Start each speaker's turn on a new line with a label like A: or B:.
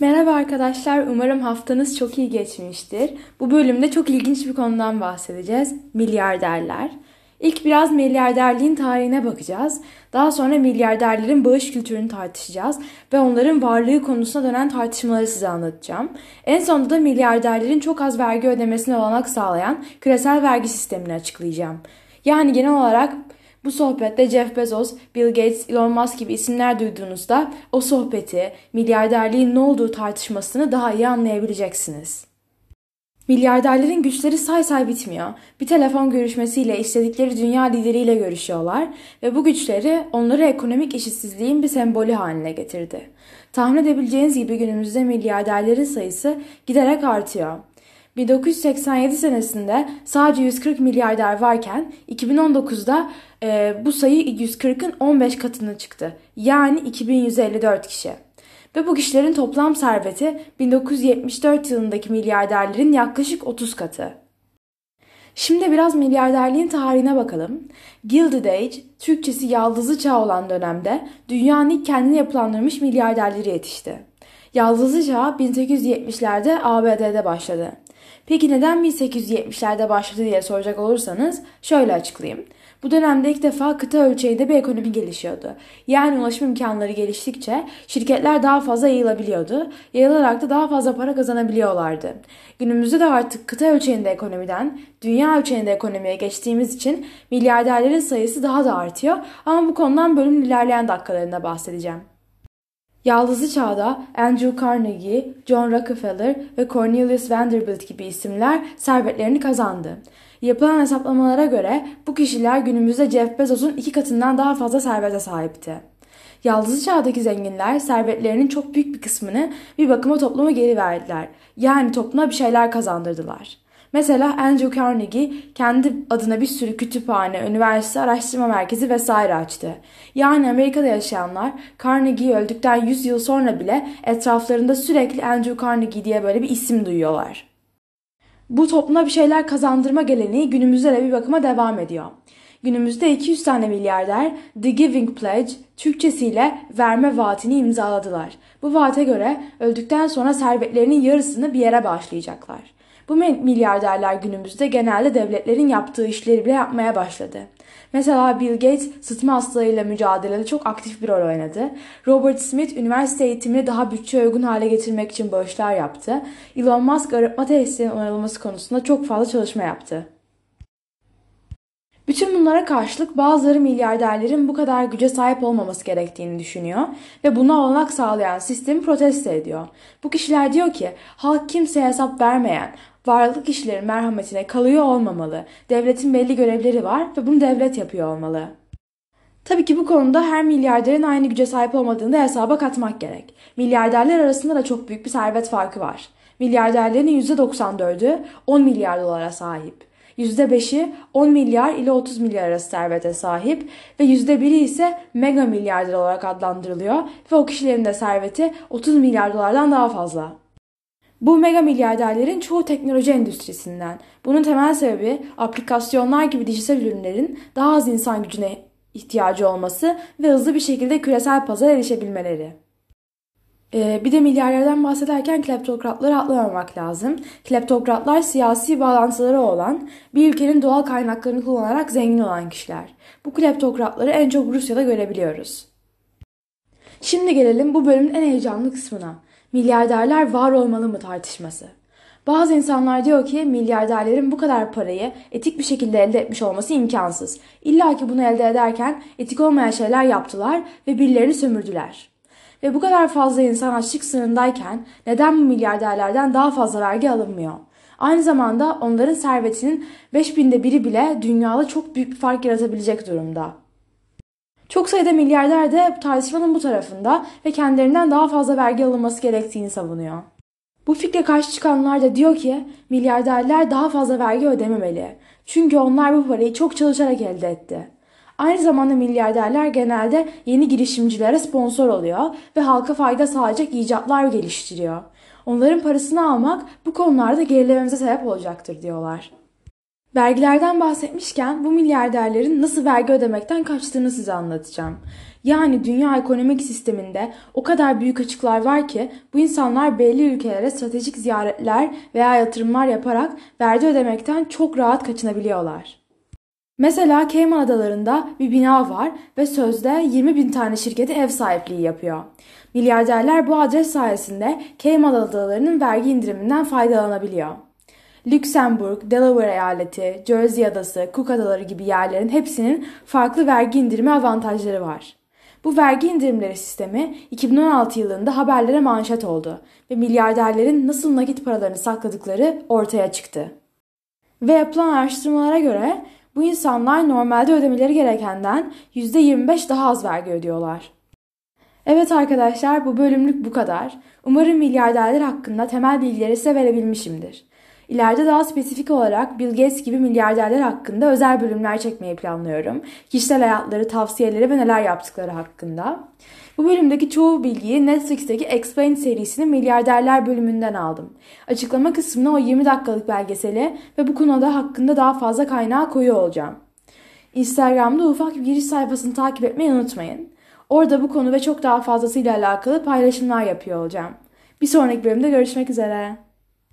A: Merhaba arkadaşlar, umarım haftanız çok iyi geçmiştir. Bu bölümde çok ilginç bir konudan bahsedeceğiz. Milyarderler. İlk biraz milyarderliğin tarihine bakacağız. Daha sonra milyarderlerin bağış kültürünü tartışacağız ve onların varlığı konusuna dönen tartışmaları size anlatacağım. En sonunda da milyarderlerin çok az vergi ödemesine olanak sağlayan küresel vergi sistemini açıklayacağım. Yani genel olarak bu sohbette Jeff Bezos, Bill Gates, Elon Musk gibi isimler duyduğunuzda o sohbeti, milyarderliğin ne olduğu tartışmasını daha iyi anlayabileceksiniz. Milyarderlerin güçleri say say bitmiyor. Bir telefon görüşmesiyle istedikleri dünya lideriyle görüşüyorlar ve bu güçleri onları ekonomik eşitsizliğin bir sembolü haline getirdi. Tahmin edebileceğiniz gibi günümüzde milyarderlerin sayısı giderek artıyor. 1987 senesinde sadece 140 milyarder varken 2019'da e, bu sayı 140'ın 15 katına çıktı. Yani 2154 kişi. Ve bu kişilerin toplam serveti 1974 yılındaki milyarderlerin yaklaşık 30 katı. Şimdi biraz milyarderliğin tarihine bakalım. Gilded Age, Türkçesi yaldızlı çağ olan dönemde dünyanın ilk kendini yapılandırmış milyarderleri yetişti. Yaldızlı çağ 1870'lerde ABD'de başladı. Peki neden 1870'lerde başladı diye soracak olursanız şöyle açıklayayım. Bu dönemde ilk defa kıta ölçeğinde bir ekonomi gelişiyordu. Yani ulaşım imkanları geliştikçe şirketler daha fazla yayılabiliyordu. Yayılarak da daha fazla para kazanabiliyorlardı. Günümüzde de artık kıta ölçeğinde ekonomiden dünya ölçeğinde ekonomiye geçtiğimiz için milyarderlerin sayısı daha da artıyor. Ama bu konudan bölümün ilerleyen dakikalarında bahsedeceğim. Yaldızlı Çağ'da Andrew Carnegie, John Rockefeller ve Cornelius Vanderbilt gibi isimler servetlerini kazandı. Yapılan hesaplamalara göre bu kişiler günümüzde Jeff Bezos'un iki katından daha fazla servete sahipti. Yaldızlı Çağ'daki zenginler servetlerinin çok büyük bir kısmını bir bakıma topluma geri verdiler. Yani topluma bir şeyler kazandırdılar. Mesela Andrew Carnegie kendi adına bir sürü kütüphane, üniversite, araştırma merkezi vesaire açtı. Yani Amerika'da yaşayanlar Carnegie öldükten 100 yıl sonra bile etraflarında sürekli Andrew Carnegie diye böyle bir isim duyuyorlar. Bu topluma bir şeyler kazandırma geleneği günümüzde de bir bakıma devam ediyor. Günümüzde 200 tane milyarder The Giving Pledge, Türkçesiyle verme vaatini imzaladılar. Bu vaate göre öldükten sonra servetlerinin yarısını bir yere bağışlayacaklar. Bu milyarderler günümüzde genelde devletlerin yaptığı işleri bile yapmaya başladı. Mesela Bill Gates sıtma hastalığıyla mücadelede çok aktif bir rol oynadı. Robert Smith üniversite eğitimini daha bütçe uygun hale getirmek için bağışlar yaptı. Elon Musk arıtma tesislerinin onarılması konusunda çok fazla çalışma yaptı. Bütün bunlara karşılık bazıları milyarderlerin bu kadar güce sahip olmaması gerektiğini düşünüyor ve buna olanak sağlayan sistemi protesto ediyor. Bu kişiler diyor ki halk kimseye hesap vermeyen, varlıklı kişilerin merhametine kalıyor olmamalı. Devletin belli görevleri var ve bunu devlet yapıyor olmalı. Tabii ki bu konuda her milyarderin aynı güce sahip olmadığını da hesaba katmak gerek. Milyarderler arasında da çok büyük bir servet farkı var. Milyarderlerin %94'ü 10 milyar dolara sahip. %5'i 10 milyar ile 30 milyar arası servete sahip ve %1'i ise mega milyarder olarak adlandırılıyor ve o kişilerin de serveti 30 milyar dolardan daha fazla. Bu mega milyarderlerin çoğu teknoloji endüstrisinden. Bunun temel sebebi aplikasyonlar gibi dijital ürünlerin daha az insan gücüne ihtiyacı olması ve hızlı bir şekilde küresel pazara erişebilmeleri. Ee, bir de milyarderden bahsederken kleptokratları atlamamak lazım. Kleptokratlar siyasi bağlantıları olan, bir ülkenin doğal kaynaklarını kullanarak zengin olan kişiler. Bu kleptokratları en çok Rusya'da görebiliyoruz. Şimdi gelelim bu bölümün en heyecanlı kısmına milyarderler var olmalı mı tartışması. Bazı insanlar diyor ki milyarderlerin bu kadar parayı etik bir şekilde elde etmiş olması imkansız. İlla ki bunu elde ederken etik olmayan şeyler yaptılar ve birilerini sömürdüler. Ve bu kadar fazla insan açlık sınırındayken neden bu milyarderlerden daha fazla vergi alınmıyor? Aynı zamanda onların servetinin 5000'de biri bile dünyada çok büyük bir fark yaratabilecek durumda. Çok sayıda milyarder de tartışmanın bu tarafında ve kendilerinden daha fazla vergi alınması gerektiğini savunuyor. Bu fikre karşı çıkanlar da diyor ki milyarderler daha fazla vergi ödememeli. Çünkü onlar bu parayı çok çalışarak elde etti. Aynı zamanda milyarderler genelde yeni girişimcilere sponsor oluyor ve halka fayda sağlayacak icatlar geliştiriyor. Onların parasını almak bu konularda gerilememize sebep olacaktır diyorlar. Vergilerden bahsetmişken bu milyarderlerin nasıl vergi ödemekten kaçtığını size anlatacağım. Yani dünya ekonomik sisteminde o kadar büyük açıklar var ki bu insanlar belli ülkelere stratejik ziyaretler veya yatırımlar yaparak vergi ödemekten çok rahat kaçınabiliyorlar. Mesela Cayman Adaları'nda bir bina var ve sözde 20 bin tane şirketi ev sahipliği yapıyor. Milyarderler bu adres sayesinde Cayman Adaları'nın vergi indiriminden faydalanabiliyor. Lüksemburg, Delaware eyaleti, Jersey adası, Cook adaları gibi yerlerin hepsinin farklı vergi indirimi avantajları var. Bu vergi indirimleri sistemi 2016 yılında haberlere manşet oldu ve milyarderlerin nasıl nakit paralarını sakladıkları ortaya çıktı. Ve yapılan araştırmalara göre bu insanlar normalde ödemeleri gerekenden %25 daha az vergi ödüyorlar. Evet arkadaşlar bu bölümlük bu kadar. Umarım milyarderler hakkında temel bilgileri size verebilmişimdir. İleride daha spesifik olarak Bill Gates gibi milyarderler hakkında özel bölümler çekmeyi planlıyorum. Kişisel hayatları, tavsiyeleri ve neler yaptıkları hakkında. Bu bölümdeki çoğu bilgiyi Netflix'teki Explain serisinin milyarderler bölümünden aldım. Açıklama kısmına o 20 dakikalık belgeseli ve bu konuda hakkında daha fazla kaynağı koyu olacağım. Instagram'da ufak bir giriş sayfasını takip etmeyi unutmayın. Orada bu konu ve çok daha fazlasıyla alakalı paylaşımlar yapıyor olacağım. Bir sonraki bölümde görüşmek üzere.